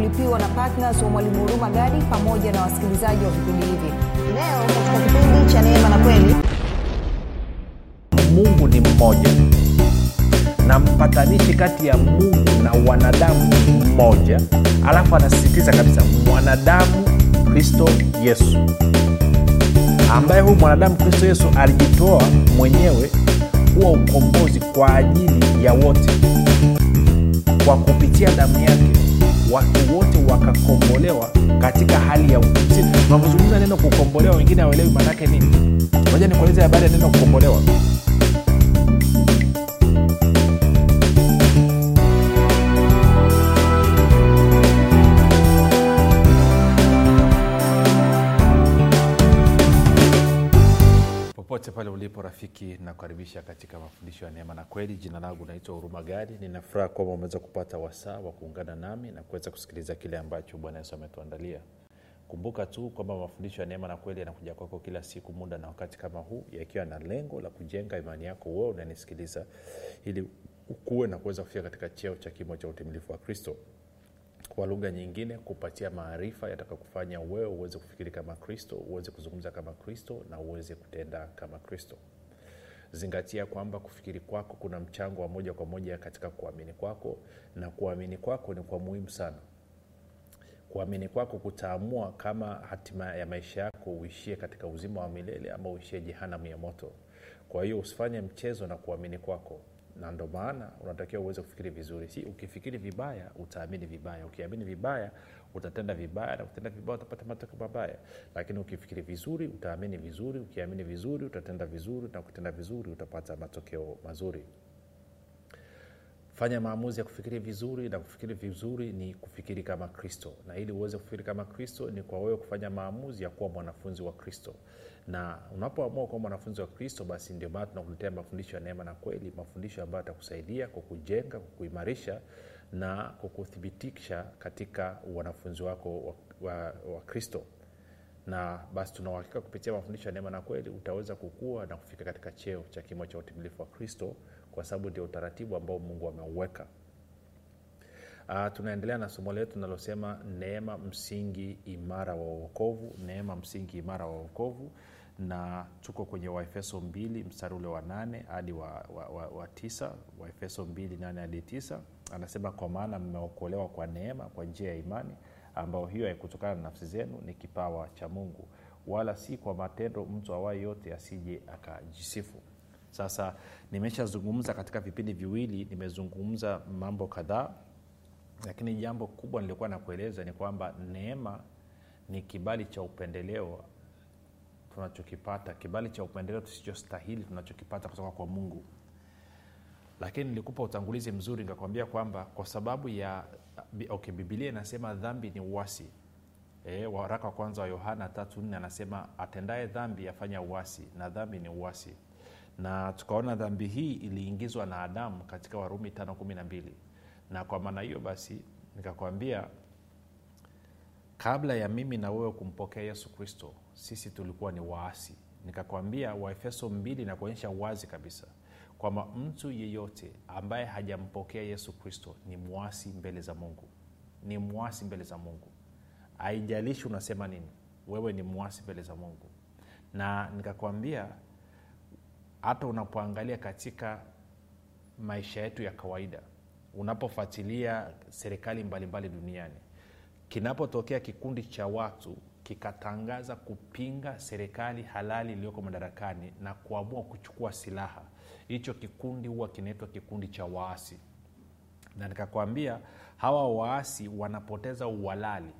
kulipiwa na ptns wa mwalimu huruma gadi pamoja na wasikilizaji wa vipindi hivi. Leo katika kipindi cha neema na kweli. Mungu ni mmoja. Na mpatanishi kati ya mungu na wanadamu mmoja. Alafu anasisitiza kabisa mwanadamu kristo yesu. Ambaye huyu mwanadamu kristo yesu alijitoa mwenyewe kuwa ukombozi kwa ajili ya wote. Kwa kupitia damu yake watu wote wakakombolewa katika hali ya tunapozungumza neno kukombolewa wengine awelewi maanake nini. Moja nikueleze habari ya neno kukombolewa rafiki nakukaribisha katika mafundisho ya neema na kweli. Jina langu naitwa huruma gadi. Ninafuraha kwamba umeweza kupata wasaa wa kuungana nami na kuweza kusikiliza kile ambacho bwana yesu ametuandalia. Kumbuka tu kwamba mafundisho ya neema na kweli yanakuja kwako kila siku muda na wakati kama huu yakiwa na lengo la kujenga imani yako wewe unanisikiliza ili ukuwe na kuweza kufika katika cheo cha kimo cha utimilifu wa kristo. Kwa lugha nyingine kupatia maarifa yatakakufanya wewe uweze kufikiri kama kristo uweze kuzungumza kama kristo na uweze kutenda kama kristo zingatia kwamba kufikiri kwako kuna mchango wa moja kwa moja katika kuamini kwako na kuamini kwako ni kwa muhimu sana. Kuamini kwako kutaamua kama hatima ya maisha yako uishie katika uzima wa milele ama uishie jehanamu ya moto. Kwa hiyo usifanye mchezo na kuamini kwako na ndo maana unatakiwa uweze kufikiri vizuri. Si ukifikiri vibaya utaamini vibaya. Ukiamini vibaya utatenda vibaya na kutenda vibaya utapata matokeo mabaya. Lakini ukifikiri vizuri utaamini vizuri ukiamini vizuri utatenda vizuri na ukitenda vizuri utapata matokeo mazuri. Fanya maamuzi ya kufikiri vizuri na kufikiri vizuri ni kufikiri kama kristo. Na ili uweze kufikiri kama kristo ni kwa wewe kufanya maamuzi ya kuwa mwanafunzi wa kristo. Na unapoamua kuwa mwanafunzi wa kristo basi ndio maana tunakuletea mafundisho ya neema na kweli mafundisho ambayo atakusaidia kukujenga kukuimarisha na kukuthibitisha katika wanafunzi wako wa, kristo. Na basi tunauhakika kupitia mafundisho ya neema na kweli utaweza kukua na kufika katika cheo cha kimo cha utimilifu wa kristo kwa sababu ndio utaratibu ambao mungu ameuweka. Uh, tunaendelea na somo letu linalosema neema msingi imara wa uokovu neema msingi imara wa uokovu na tuko kwenye waefeso mbili mstari ule wa nane hadi wa, wa, wa, wa tisa. Waefeso mbili nane hadi tisa. Anasema kwa maana mmeokolewa kwa neema kwa njia ya imani ambayo hiyo haikutokana na nafsi zenu ni kipawa cha mungu. Wala si kwa matendo mtu awai yote asije akajisifu. Sasa nimeshazungumza katika vipindi viwili nimezungumza mambo kadhaa lakini jambo kubwa nilikuwa nakueleza ni kwamba neema ni kibali cha upendeleo tunachokipata kibali cha upendeleo tusichostahili tunachokipata kutoka kwa mungu. Lakini nilikupa utangulizi mzuri nikakwambia kwamba kwa sababu ya okay, bibilia inasema dhambi ni uwasi e, waraka wa kwanza wa yohana tatu nne anasema atendaye dhambi afanya uwasi na dhambi ni uwasi na tukaona dhambi hii iliingizwa na adamu katika warumi tano kumi na mbili. Na kwa maana hiyo basi nikakwambia kabla ya mimi na wewe kumpokea yesu kristo sisi tulikuwa ni waasi. Nikakwambia waefeso mbili na kuonyesha wazi kabisa kwamba mtu yeyote ambaye hajampokea yesu kristo ni mwasi mbele za mungu. Ni mwasi mbele za mungu. Haijalishi unasema nini wewe ni mwasi mbele za mungu. Na nikakwambia hata unapoangalia katika maisha yetu ya kawaida unapofuatilia serikali mbalimbali duniani kinapotokea kikundi cha watu kikatangaza kupinga serikali halali iliyoko madarakani na kuamua kuchukua silaha. Hicho kikundi huwa kinaitwa kikundi cha waasi. Na nikakwambia hawa waasi wanapoteza uhalali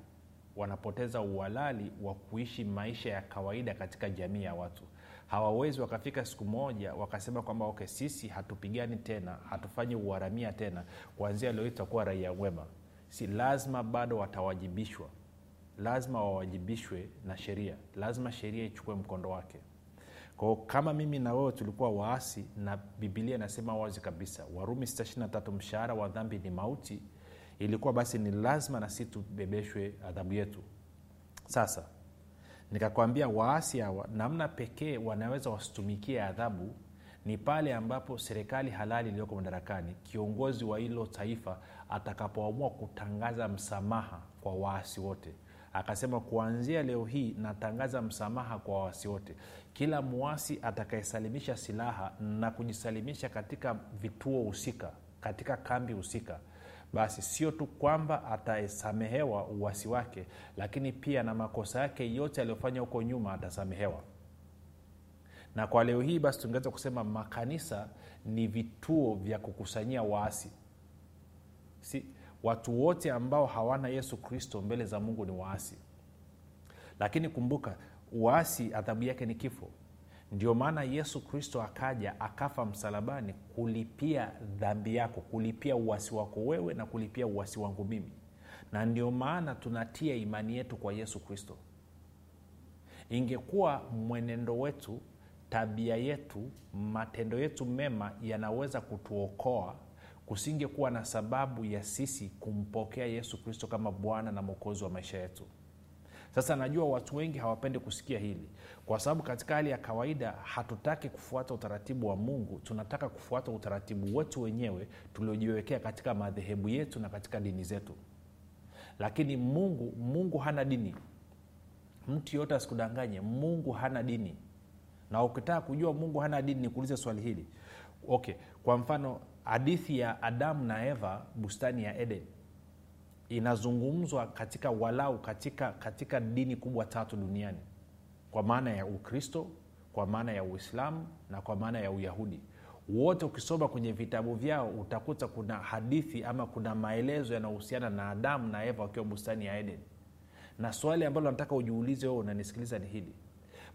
wanapoteza uhalali wa kuishi maisha ya kawaida katika jamii ya watu. Hawawezi wakafika siku moja wakasema kwamba okay sisi hatupigani tena hatufanyi uharamia tena kuanzia leo tutakuwa raia wema. Si lazima bado watawajibishwa lazima wawajibishwe na sheria. Lazima sheria ichukue mkondo wake. Kwao kama mimi na wewe tulikuwa waasi na bibilia inasema wazi kabisa warumi 63 mshahara wa dhambi ni mauti ilikuwa basi ni lazima na si tubebeshwe adhabu yetu. Sasa nikakwambia waasi hawa namna pekee wanaweza wasitumikie adhabu ni pale ambapo serikali halali iliyoko madarakani kiongozi wa hilo taifa atakapoamua kutangaza msamaha kwa waasi wote akasema kuanzia leo hii natangaza msamaha kwa waasi wote. Kila mwasi atakayesalimisha silaha na kujisalimisha katika vituo husika katika kambi husika basi sio tu kwamba atasamehewa uwasi wake lakini pia na makosa yake yote aliyofanya huko nyuma atasamehewa. Na kwa leo hii basi tungeweza kusema makanisa ni vituo vya kukusanyia waasi. Si watu wote ambao hawana yesu kristo mbele za mungu ni waasi. Lakini kumbuka uasi adhabu yake ni kifo. Ndio maana yesu kristo akaja akafa msalabani kulipia dhambi yako kulipia uwasi wako wewe na kulipia uwasi wangu mimi. Na ndio maana tunatia imani yetu kwa yesu kristo. Ingekuwa mwenendo wetu tabia yetu matendo yetu mema yanaweza kutuokoa kusingekuwa na sababu ya sisi kumpokea yesu kristo kama bwana na mwokozi wa maisha yetu. Sasa najua watu wengi hawapendi kusikia hili. Kwa sababu katika hali ya kawaida hatutaki kufuata utaratibu wa mungu tunataka kufuata utaratibu wetu wenyewe tuliojiwekea katika madhehebu yetu na katika dini zetu. Lakini mungu mungu hana dini. Mtu yoyote asikudanganye mungu hana dini. Na ukitaka kujua mungu hana dini nikuulize swali hili. Okay kwa mfano hadithi ya adamu na eva bustani ya eden. Inazungumzwa katika walau katika, katika dini kubwa tatu duniani. Kwa maana ya ukristo kwa maana ya uislamu na kwa maana ya uyahudi. Wote ukisoma kwenye vitabu vyao utakuta kuna hadithi ama kuna maelezo yanayohusiana na adamu na eva wakiwa bustani ya eden. Na swali ambalo nataka ujiulize wewe unanisikiliza ni hili.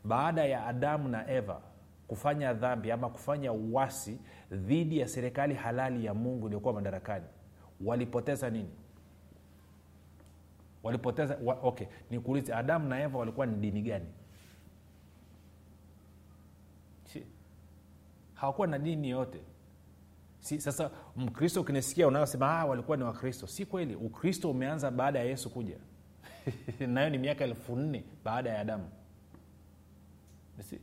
Baada ya adamu na eva kufanya dhambi ama kufanya uwasi dhidi ya serikali halali ya mungu iliyokuwa madarakani. Walipoteza nini? Walipoteza wa, okay nikuulize adamu na eva walikuwa ni dini gani? Hawakuwa na dini yoyote si, sasa mkristo ukinisikia unayosema ah, walikuwa ni wakristo. Si kweli. Ukristo umeanza baada ya yesu kuja. Nayo ni miaka elfu nne baada ya adamu. Si,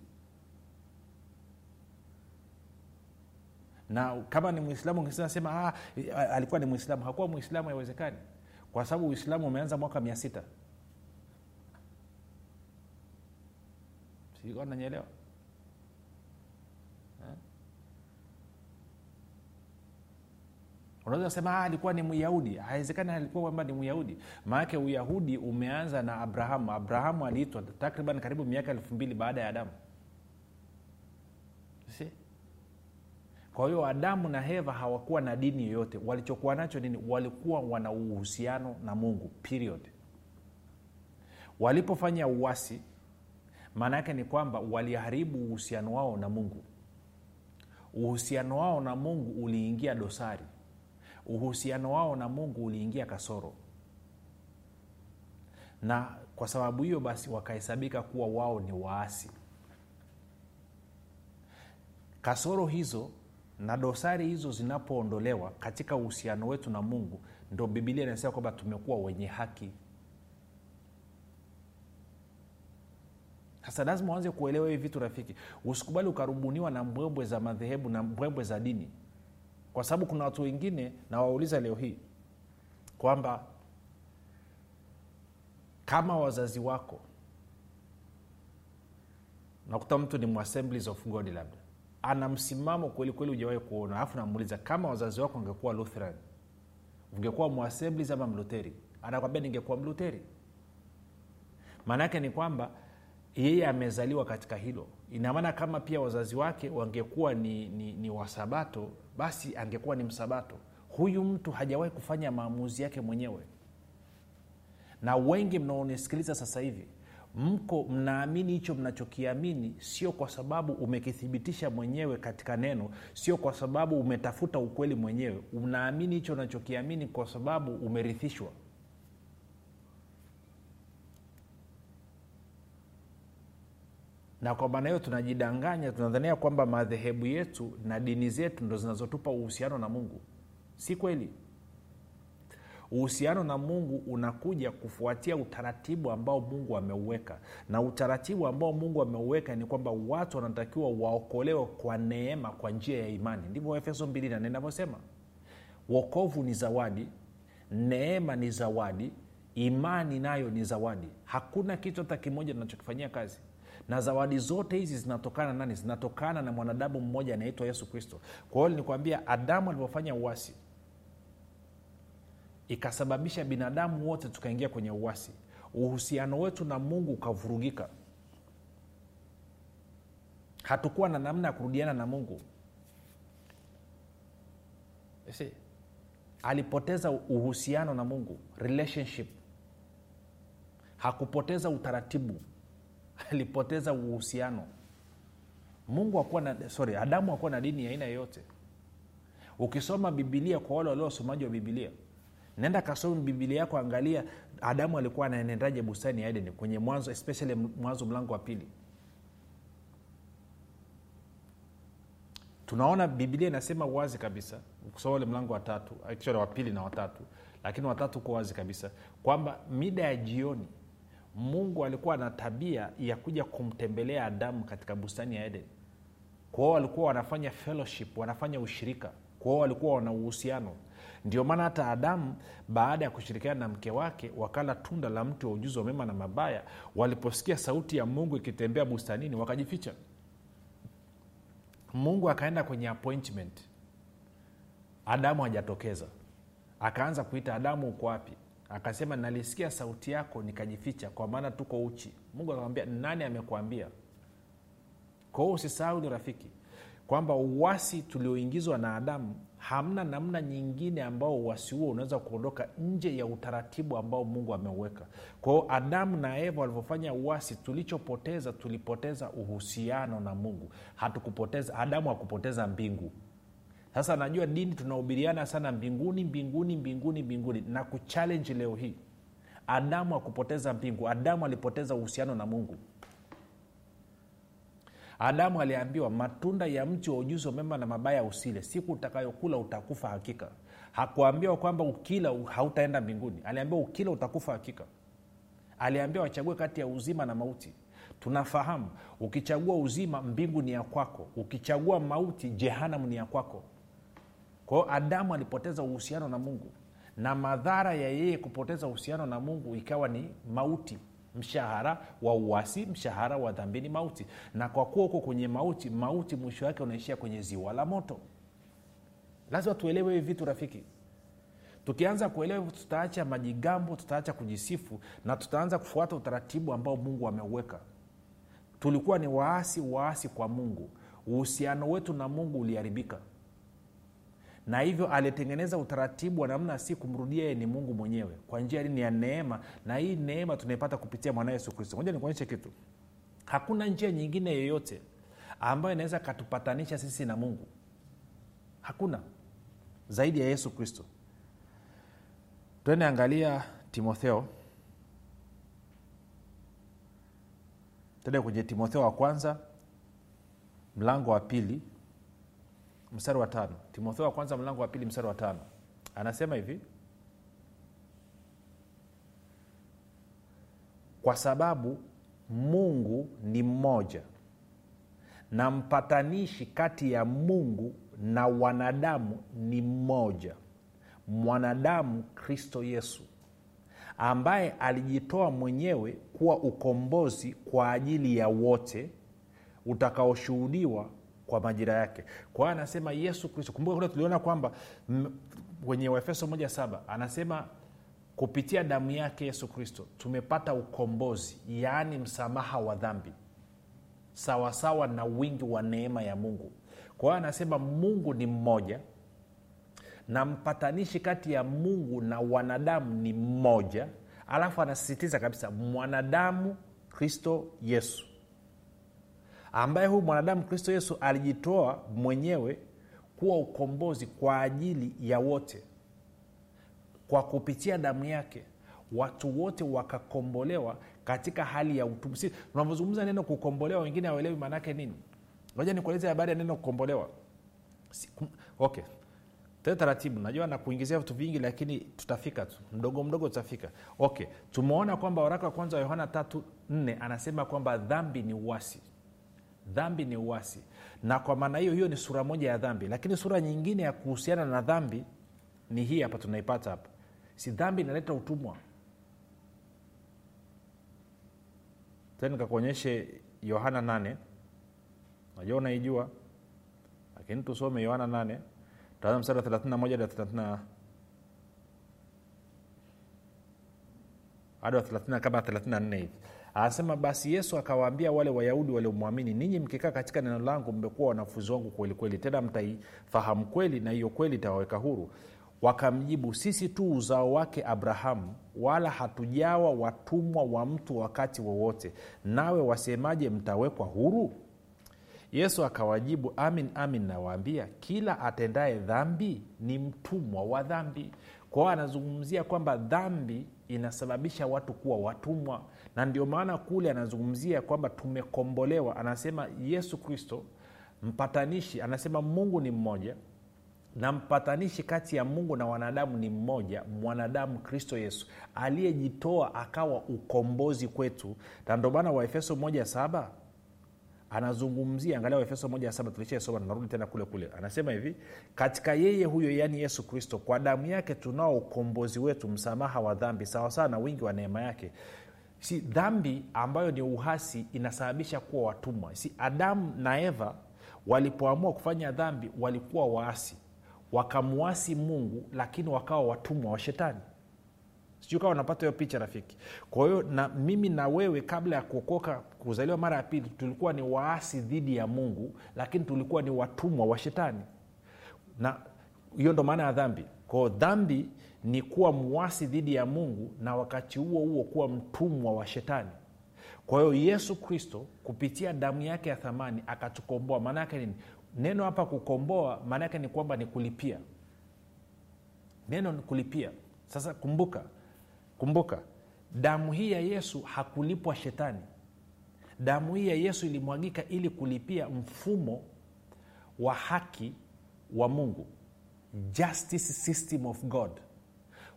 na kama ni mwislamu sema ah, alikuwa ni mwislamu hakuwa mwislamu haiwezekani. Kwa sababu uislamu umeanza mwaka mia sita. Sikuwa unaweza kusema alikuwa ni myahudi. Haiwezekani alikuwa kwamba ni myahudi. Maanake uyahudi umeanza na abrahamu. Abrahamu aliitwa takriban karibu miaka elfu mbili baada ya adamu. Si kwa hiyo adamu na heva hawakuwa na dini yoyote. Walichokuwa nacho nini? Walikuwa wana uhusiano na mungu period. Walipofanya uwasi maana yake ni kwamba waliharibu uhusiano wao na mungu. Uhusiano wao na mungu uliingia dosari. Uhusiano wao na mungu uliingia kasoro. Na kwa sababu hiyo basi wakahesabika kuwa wao ni waasi. Kasoro hizo na dosari hizo zinapoondolewa katika uhusiano wetu na mungu ndo bibilia inasema kwamba tumekuwa wenye haki. Sasa lazima uanze kuelewa hivi vitu rafiki. Usikubali ukarubuniwa na mbwembwe za madhehebu na mbwembwe za dini. Kwa sababu kuna watu wengine nawauliza leo hii kwamba kama wazazi wako nakuta mtu ni assemblies of god labda ana msimamo kwelikweli kweli kuona. Alafu namuuliza kama wazazi wako angekuwa lutheran ungekuwa muasemblis ama mluteri anakwambia ningekuwa mluteri maana yake ni kwamba yeye amezaliwa katika hilo. Inamaana kama pia wazazi wake wangekuwa ni, ni, ni wasabato basi angekuwa ni msabato. Huyu mtu hajawahi kufanya maamuzi yake mwenyewe. Na wengi mnaonisikiliza sasa hivi mko mnaamini hicho mnachokiamini sio kwa sababu umekithibitisha mwenyewe katika neno sio kwa sababu umetafuta ukweli mwenyewe. Unaamini hicho unachokiamini kwa sababu umerithishwa. Na kwa maana hiyo tunajidanganya tunadhania kwamba madhehebu yetu na dini zetu ndo zinazotupa uhusiano na mungu. Si kweli uhusiano na mungu unakuja kufuatia utaratibu ambao mungu ameuweka. Na utaratibu ambao mungu ameuweka ni kwamba watu wanatakiwa waokolewe kwa neema kwa njia ya imani. Ndivyo efeso 2 na inavyosema. Wokovu ni zawadi neema ni zawadi imani nayo ni zawadi. Hakuna kitu hata kimoja tunachokifanyia kazi. Na zawadi zote hizi zinatokana nani? Zinatokana na mwanadamu mmoja anaitwa yesu kristo. Kwa hiyo nikuambia adamu alivyofanya uasi ikasababisha binadamu wote tukaingia kwenye uwasi uhusiano wetu na mungu ukavurugika. Hatukuwa na namna ya kurudiana na mungu. Si alipoteza uhusiano na mungu relationship. Hakupoteza utaratibu. Alipoteza uhusiano. Mungu akuwa na sorry adamu akuwa na dini ya aina yeyote ukisoma bibilia kwa wale walio wasomaji wa bibilia nenda kasomi bibilia yako angalia adamu alikuwa anaenendaje bustani ya edeni kwenye mwanzo especially mwanzo mlango wa pili. Tunaona bibilia inasema wazi kabisa kusoma ule mlango wa actually wa pili na watatu lakini watatu uko wazi kabisa kwamba mida ya jioni mungu alikuwa na tabia ya kuja kumtembelea adamu katika bustani ya eden. Kwao walikuwa wanafanya fellowship wanafanya ushirika. Kwao walikuwa wana uhusiano ndio maana hata adamu baada ya kushirikiana na mke wake wakala tunda la mti wa ujuzi wa mema na mabaya. Waliposikia sauti ya mungu ikitembea bustanini wakajificha. Mungu akaenda kwenye appointment. Adamu hajatokeza. Akaanza kuita adamu uko wapi? Akasema nalisikia sauti yako nikajificha kwa maana tuko uchi. Mungu akamwambia nani amekuambia? Kwa hiyo usisahau ni rafiki kwamba uwasi tulioingizwa na adamu hamna namna nyingine ambao uwasi huo unaweza kuondoka nje ya utaratibu ambao mungu ameuweka. Kwao adamu na eva walivyofanya uwasi tulichopoteza tulipoteza uhusiano na mungu. Hatukupoteza adamu hakupoteza mbingu. Sasa najua dini tunahubiriana sana mbinguni mbinguni mbinguni mbinguni. Na kuchallenji leo hii adamu akupoteza mbingu adamu alipoteza uhusiano na mungu adamu aliambiwa matunda ya mti wa ujuzi wa mema na mabaya usile. Siku utakayokula utakufa hakika. Hakuambiwa kwamba ukila hautaenda mbinguni. Aliambiwa ukila utakufa hakika. Aliambiwa wachague kati ya uzima na mauti. Tunafahamu ukichagua uzima mbingu ni ya kwako. Ukichagua mauti jehanamu ni ya kwako. Kwao adamu alipoteza uhusiano na mungu. Na madhara ya yeye kupoteza uhusiano na mungu ikawa ni mauti mshahara wa uasi mshahara wa dhambi ni mauti. Na kwa kuwa huko kwenye mauti mauti mwisho wake unaishia kwenye ziwa la moto. Lazima tuelewe hivi vitu rafiki. Tukianza kuelewa hivyo tutaacha majigambo tutaacha kujisifu na tutaanza kufuata utaratibu ambao mungu ameuweka. Tulikuwa ni waasi waasi kwa mungu. Uhusiano wetu na mungu uliharibika na hivyo alitengeneza utaratibu wa namna si kumrudia yeye ni mungu mwenyewe. Kwa njia ni ya neema na hii neema tunaipata kupitia mwana yesu kristo. Moja nikuonyeshe kitu. Hakuna njia nyingine yoyote ambayo inaweza katupatanisha sisi na mungu. Hakuna. Zaidi ya yesu kristo. Twende angalia timotheo. Tende kwenye timotheo wa kwanza mlango wa pili mstari wa tano. Timotheo wa kwanza mlango wa pili mstari wa tano. Anasema hivi. Kwa sababu mungu ni mmoja na mpatanishi kati ya mungu na wanadamu ni mmoja mwanadamu kristo yesu ambaye alijitoa mwenyewe kuwa ukombozi kwa ajili ya wote utakaoshuhudiwa kwa majira yake. Kwa anasema yesu kristo. Kumbuka kule tuliona kwamba kwenye waefeso moja saba anasema kupitia damu yake yesu kristo tumepata ukombozi yaani msamaha wa dhambi sawasawa na wingi wa neema ya mungu. Kwa hiyo anasema mungu ni mmoja na mpatanishi kati ya mungu na wanadamu ni mmoja. Alafu anasisitiza kabisa mwanadamu kristo yesu ambaye huyu mwanadamu kristo yesu alijitoa mwenyewe kuwa ukombozi kwa ajili ya wote. Kwa kupitia damu yake watu wote wakakombolewa katika hali ya si tunavyozungumza neno kukombolewa wengine hawelewi maanaake nini. Moja nikueleze habari ya neno kukombolewa. Okay. Tee taratibu. Najua na kuingizia vitu vingi lakini tutafika tu. Mdogo mdogo tutafika. Okay. Tumeona kwamba waraka wa kwanza wa yohana tatu nne anasema kwamba dhambi ni uasi dhambi ni uwasi na kwa maana hiyo hiyo ni sura moja ya dhambi. Lakini sura nyingine ya kuhusiana na dhambi ni hii hapa tunaipata hapa. Si dhambi inaleta utumwa. Tena nikakuonyeshe yohana 8 najua unaijua lakini tusome yohana 8 taanza mstari wa 31 hadi 30 hadi wa 30 kama 34 hivi anasema basi yesu akawaambia wale wayahudi waliomwamini ninyi mkikaa katika neno langu mmekuwa wanafunzi wangu kweli kweli tena mtaifahamu kweli na hiyo kweli itawaweka huru. Wakamjibu sisi tu uzao wake abrahamu wala hatujawa watumwa wa mtu wakati wowote nawe wasemaje mtawekwa huru? Yesu akawajibu amin amin nawaambia kila atendaye dhambi ni mtumwa wa dhambi. Kwao anazungumzia kwamba dhambi inasababisha watu kuwa watumwa na ndio maana kule anazungumzia kwamba tumekombolewa. Anasema yesu kristo mpatanishi anasema mungu ni mmoja na mpatanishi kati ya mungu na wanadamu ni mmoja mwanadamu kristo yesu. Aliyejitoa akawa ukombozi kwetu. Na ndio maana waefeso moja saba anazungumzia angalia waefeso moja saba tulishasoma tunarudi tena kule kule. Anasema hivi katika yeye huyo yaani yesu kristo kwa damu yake tunao ukombozi wetu msamaha wa dhambi sawasawa na wingi wa neema yake si dhambi ambayo ni uhasi inasababisha kuwa watumwa. Si adamu na eva walipoamua kufanya dhambi walikuwa waasi. Wakamwasi mungu lakini wakawa watumwa wa shetani. Sijui kawa unapata hiyo picha rafiki. Kwa hiyo na mimi na wewe kabla ya kuokoka kuzaliwa mara ya pili tulikuwa ni waasi dhidi ya mungu lakini tulikuwa ni watumwa wa shetani. Na hiyo ndo maana ya dhambi. Kwao dhambi ni kuwa mwasi dhidi ya mungu na wakati huo huo kuwa mtumwa wa shetani. Kwa hiyo yesu kristo kupitia damu yake ya thamani akatukomboa. Maanayake nini? Neno hapa kukomboa maana yake ni kwamba ni kulipia. Neno ni kulipia. Sasa kumbuka kumbuka damu hii ya yesu hakulipwa shetani. Damu hii ya yesu ilimwagika ili kulipia mfumo wa haki wa mungu. Justice system of god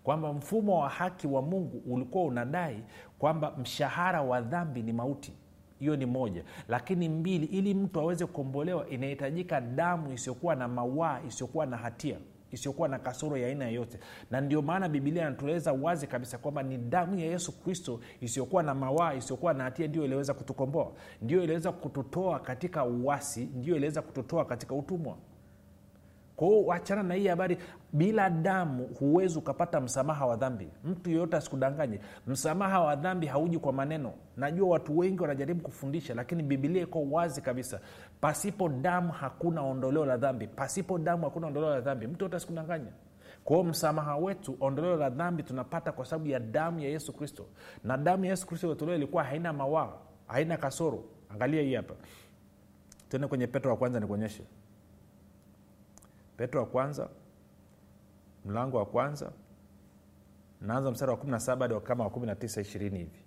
kwamba mfumo wa haki wa mungu ulikuwa unadai kwamba mshahara wa dhambi ni mauti. Hiyo ni moja. Lakini mbili ili mtu aweze kukombolewa inahitajika damu isiyokuwa na mawaa isiyokuwa na hatia isiyokuwa na kasoro ya aina yoyote. Na ndio maana bibilia inatueleza wazi kabisa kwamba ni damu ya yesu kristo isiyokuwa na mawaa isiyokuwa na hatia ndio iliweza kutukomboa. Ndio iliweza kututoa katika uwasi ndio iliweza kututoa katika utumwa kwao wachana na hii habari bila damu huwezi ukapata msamaha wa dhambi. Mtu yeyote asikudanganye. Msamaha wa dhambi hauji kwa maneno. Najua watu wengi wanajaribu kufundisha lakini bibilia iko wazi kabisa. Pasipo damu hakuna ondoleo la dhambi. Pasipo damu hakuna ondoleo la dhambi. Mtu yote asikudanganya kwao msamaha wetu ondoleo la dhambi tunapata kwa sababu ya damu ya yesu kristo. Na damu ya yesu kristo iliyotolewa ilikuwa haina mawaa haina kasoro. Angalia hii hapa. Tuende kwenye petro wa kwanza nikuonyeshe petro wa kwanza mlango wa kwanza naanza mstari wa 17 hadi kama wa 19 ishirini hivi.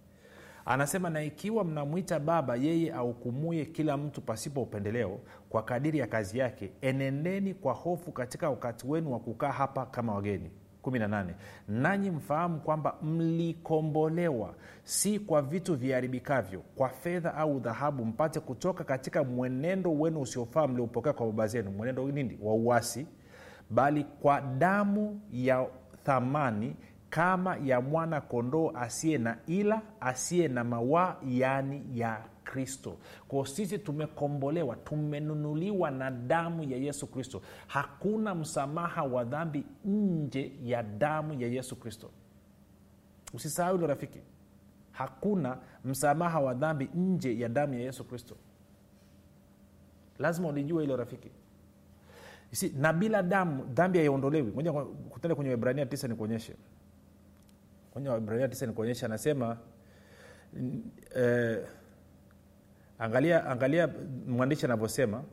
Anasema na ikiwa mnamwita baba yeye ahukumuye kila mtu pasipo upendeleo kwa kadiri ya kazi yake enendeni kwa hofu katika wakati wenu wa kukaa hapa kama wageni 18 nanyi mfahamu kwamba mlikombolewa si kwa vitu viharibikavyo kwa fedha au dhahabu mpate kutoka katika mwenendo wenu usiofaa mliopokea kwa baba zenu. Mwenendo nini? Wa uasi. Bali kwa damu ya thamani kama ya mwana kondoo asiye na ila asiye na mawaa yaani ya kristo. Kwao sisi tumekombolewa tumenunuliwa na damu ya yesu kristo. Hakuna msamaha wa dhambi nje ya damu ya yesu kristo. Usisahau hilo rafiki. Hakuna msamaha wa dhambi nje ya damu ya yesu kristo. Lazima ulijua hilo rafiki. Si, na bila damu dhambi haiondolewi. Moja kutenda kwenye wibrania tisa nikuonyeshe. Kwenye wibrania tisa nikuonyeshe anasema eh, angalia angalia mwandishi anavyosema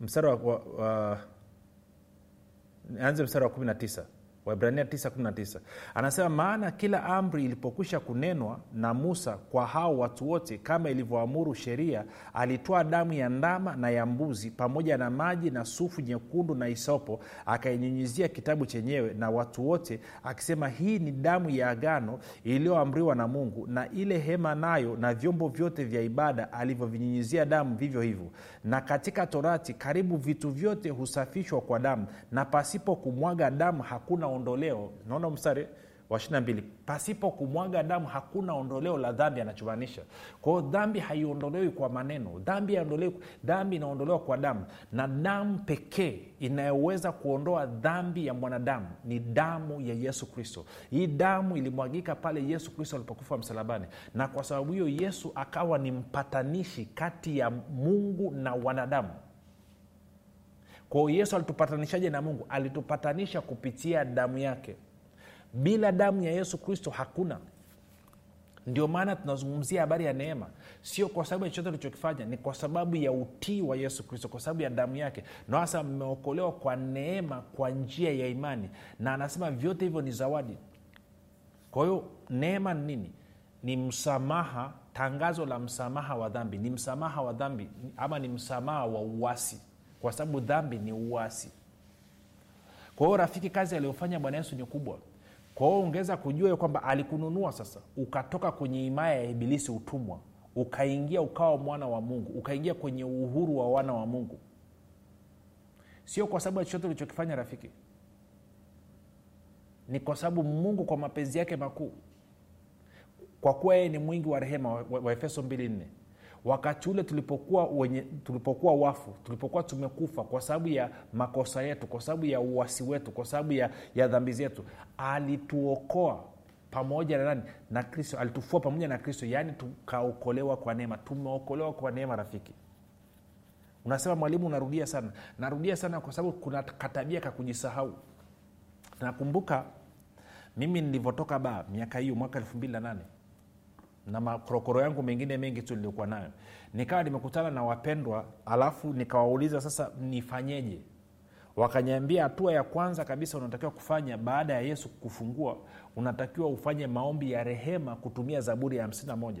mstari wa, wa, wa anze mstari wa 19 waibrania 919 anasema maana kila amri ilipokwisha kunenwa na musa kwa hao watu wote kama ilivyoamuru sheria alitoa damu ya ndama na ya mbuzi pamoja na maji na sufu nyekundu na isopo akainyunyizia kitabu chenyewe na watu wote akisema hii ni damu ya agano iliyoamriwa na mungu na ile hema nayo na vyombo vyote vya ibada alivyovinyunyizia damu vivyo hivyo. Na katika torati karibu vitu vyote husafishwa kwa damu na pasipo kumwaga damu hakuna ondoleo. Naona mstari wa 22 pasipo kumwaga damu hakuna ondoleo la dhambi anachomaanisha. Kwa dhambi haiondolewi kwa maneno dhambi dhambi inaondolewa kwa damu. Na damu pekee inayoweza kuondoa dhambi ya mwanadamu ni damu ya yesu kristo. Hii damu ilimwagika pale yesu kristo alipokufa msalabani. Na kwa sababu hiyo yesu akawa ni mpatanishi kati ya mungu na wanadamu kwao yesu alitupatanishaje na mungu? Alitupatanisha kupitia damu yake. Bila damu ya yesu kristo hakuna. Ndio maana tunazungumzia habari ya neema. Sio kwa sababu ya chochote alichokifanya ni kwa sababu ya utii wa yesu kristo kwa sababu ya damu yake. Na hasa mmeokolewa kwa neema kwa njia ya imani. Na anasema vyote hivyo ni zawadi. Kwa hiyo neema ni nini? Ni msamaha tangazo la msamaha wa dhambi. Ni msamaha wa dhambi ama ni msamaha wa uasi kwa sababu dhambi ni uasi. Kwa hiyo rafiki kazi aliyofanya bwana yesu ni kubwa. Kwa hiyo ungeweza kujua kwamba alikununua sasa ukatoka kwenye imaya ya ibilisi utumwa ukaingia ukawa mwana wa mungu ukaingia kwenye uhuru wa wana wa mungu. Sio kwa sababu ya chochote ulichokifanya rafiki. Ni kwa sababu mungu kwa mapenzi yake makuu kwa kuwa yeye ni mwingi wa rehema wa, wa 24 wakati ule tulipokuwa wenye, tulipokuwa wafu tulipokuwa tumekufa kwa sababu ya makosa yetu kwa sababu ya uwasi wetu kwa sababu ya, ya dhambi zetu alituokoa pamoja na nani? Na kristo alitufua pamoja na kristo yaani tukaokolewa kwa neema tumeokolewa kwa neema rafiki. Unasema mwalimu unarudia sana. Narudia sana kwa sababu kuna katabia ka kujisahau. Nakumbuka mimi nilivyotoka baa miaka hiyo mwaka elfu mbili na nane na makorokoro yangu mengine mengi tu niliokuwa nayo. Nikawa nimekutana na wapendwa alafu nikawauliza sasa nifanyeje? Wakanyambia hatua ya kwanza kabisa unatakiwa kufanya baada ya yesu kufungua unatakiwa ufanye maombi ya rehema kutumia zaburi ya 51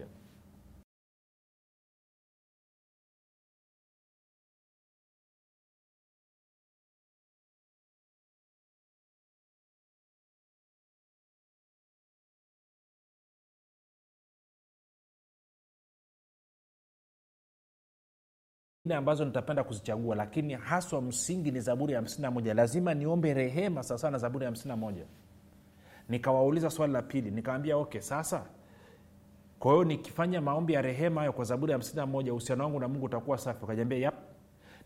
ambazo nitapenda kuzichagua lakini haswa msingi ni zaburi ya 51 lazima niombe rehema sawasawa na zaburi ya 51 nikawauliza swali la pili nikawambia okay sasa kwa hiyo nikifanya maombi ya rehema hayo kwa zaburi ya 51 uhusiano wangu na mungu utakuwa safi? Ukajambia yap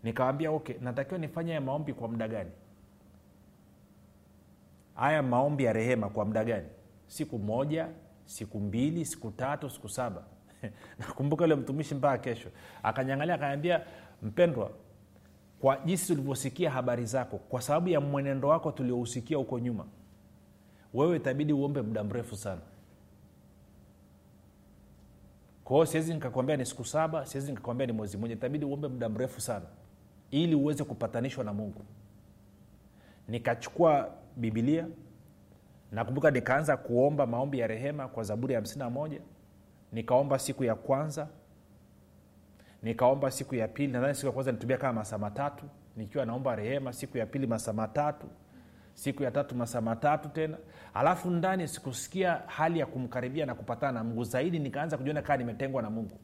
nikawambia okay natakiwa nifanye maombi kwa muda gani? Haya maombi ya rehema kwa muda gani? Siku moja siku mbili siku tatu siku saba nakumbuka yule mtumishi mpaka kesho. Akanyangalia akaniambia mpendwa kwa jinsi tulivyosikia habari zako kwa sababu ya mwenendo wako tuliousikia huko nyuma wewe itabidi uombe muda mrefu sana. Kwa siwezi nikakwambia ni siku saba siwezi nikakwambia ni mwezi mmoja itabidi uombe muda mrefu sana ili uweze kupatanishwa na mungu. Nikachukua bibilia nakumbuka nikaanza kuomba maombi ya rehema kwa zaburi ya 51 nikaomba siku ya kwanza. Nikaomba siku ya pili. Nadhani siku ya kwanza nitumia kama masaa matatu. Nikiwa naomba rehema siku ya pili masaa matatu. Siku ya tatu masaa matatu tena. Alafu ndani sikusikia hali ya kumkaribia na kupatana na mungu. Zaidi nikaanza kujiona kaa nimetengwa na mungu.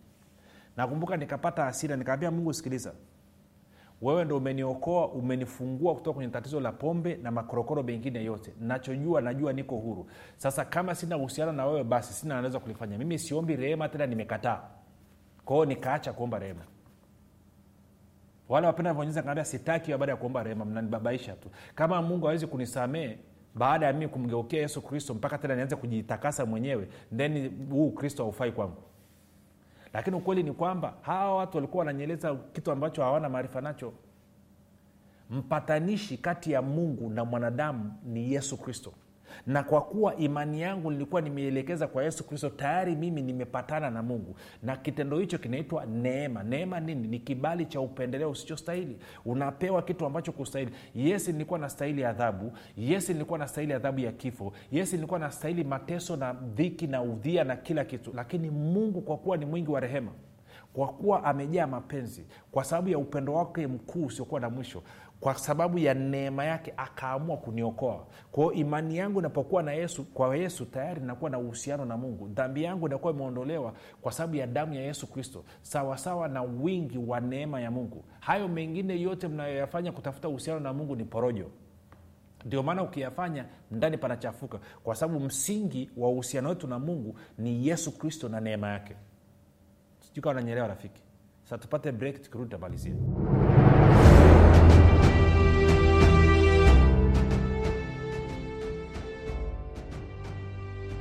Nakumbuka nikapata hasira. Nikaambia mungu sikiliza wewe ndo umeniokoa umenifungua kutoka kwenye tatizo la pombe na makorokoro mengine yote. Nachojua najua niko huru. Sasa kama sina uhusiano na wewe basi sina naweza kulifanya. Mimi siombi rehema tena nimekataa. Kwao nikaacha kuomba rehema. Wale wapenda vonyeza kaambia sitaki baada ya kuomba rehema mnanibabaisha tu. Kama mungu awezi kunisamee baada ya mimi kumgeukia yesu kristo mpaka tena nianze kujitakasa mwenyewe then huu kristo haufai kwangu lakini ukweli ni kwamba hawa watu walikuwa wananyeleza kitu ambacho hawana maarifa nacho. Mpatanishi kati ya mungu na mwanadamu ni yesu kristo na kwa kuwa imani yangu nilikuwa nimeielekeza kwa yesu kristo tayari mimi nimepatana na mungu. Na kitendo hicho kinaitwa neema. Neema nini? Ni kibali cha upendeleo usichostahili. Unapewa kitu ambacho kustahili. Yes nilikuwa nastahili adhabu. Yes nilikuwa nastahili adhabu ya kifo. Yes nilikuwa nastahili mateso na dhiki na udhia na kila kitu. Lakini mungu kwa kuwa ni mwingi wa rehema kwa kuwa amejaa mapenzi kwa sababu ya upendo wake mkuu usiokuwa na mwisho kwa sababu ya neema yake akaamua kuniokoa. Kwao imani yangu inapokuwa na yesu kwa yesu tayari inakuwa na uhusiano na mungu. Dhambi yangu inakuwa imeondolewa kwa sababu ya damu ya yesu kristo sawasawa na wingi wa neema ya mungu. Hayo mengine yote mnayoyafanya kutafuta uhusiano na mungu ni porojo. Ndio maana ukiyafanya ndani panachafuka. Kwa sababu msingi wa uhusiano wetu na mungu ni yesu kristo na neema yake. Sijui kawa nanyelewa rafiki. Sa tupate break tukirudi tamalizia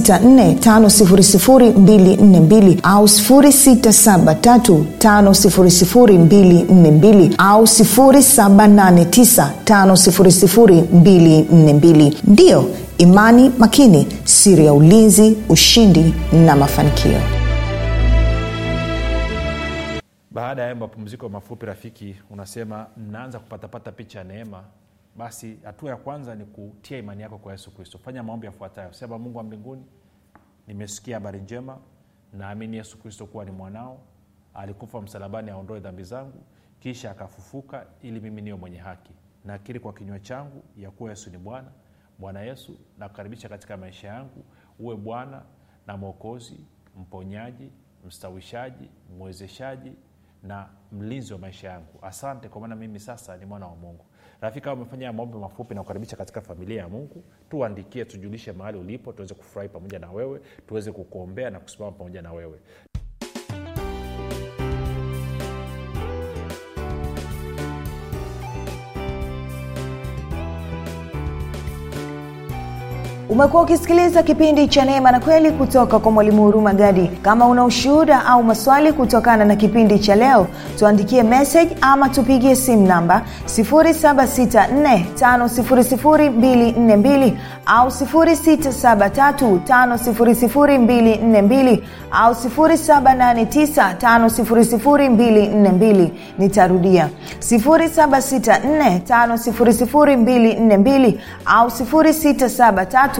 7645242 au 6735242 au 7895242 ndiyo imani makini siri ya ulinzi ushindi na mafanikio. Baada ya mapumziko mafupi rafiki unasema mnaanza kupatapata picha ya neema basi hatua ya kwanza ni kutia imani yako kwa yesu kristo. Fanya maombi yafuatayo. Sema mungu wa mbinguni nimesikia habari njema. Naamini yesu kristo kuwa ni mwanao. Alikufa msalabani aondoe dhambi zangu kisha akafufuka ili mimi niwe mwenye haki. Nakiri kwa kinywa changu ya kuwa yesu ni bwana. Bwana yesu nakukaribisha katika maisha yangu. Uwe bwana na mwokozi mponyaji mstawishaji mwezeshaji na mlinzi wa maisha yangu. Asante kwa maana mimi sasa ni mwana wa mungu rafiki kama umefanya maombi mafupi na kukaribisha katika familia ya mungu. Tuandikie tujulishe mahali ulipo tuweze kufurahi pamoja na wewe tuweze kukuombea na kusimama pamoja na wewe umekuwa ukisikiliza kipindi cha neema na kweli kutoka kwa mwalimu huruma gadi. Kama una ushuhuda au maswali kutokana na kipindi cha leo tuandikie message ama tupigie simu namba 7645242 au 6735242 au 7895242 nitarudia. 7645242 au 673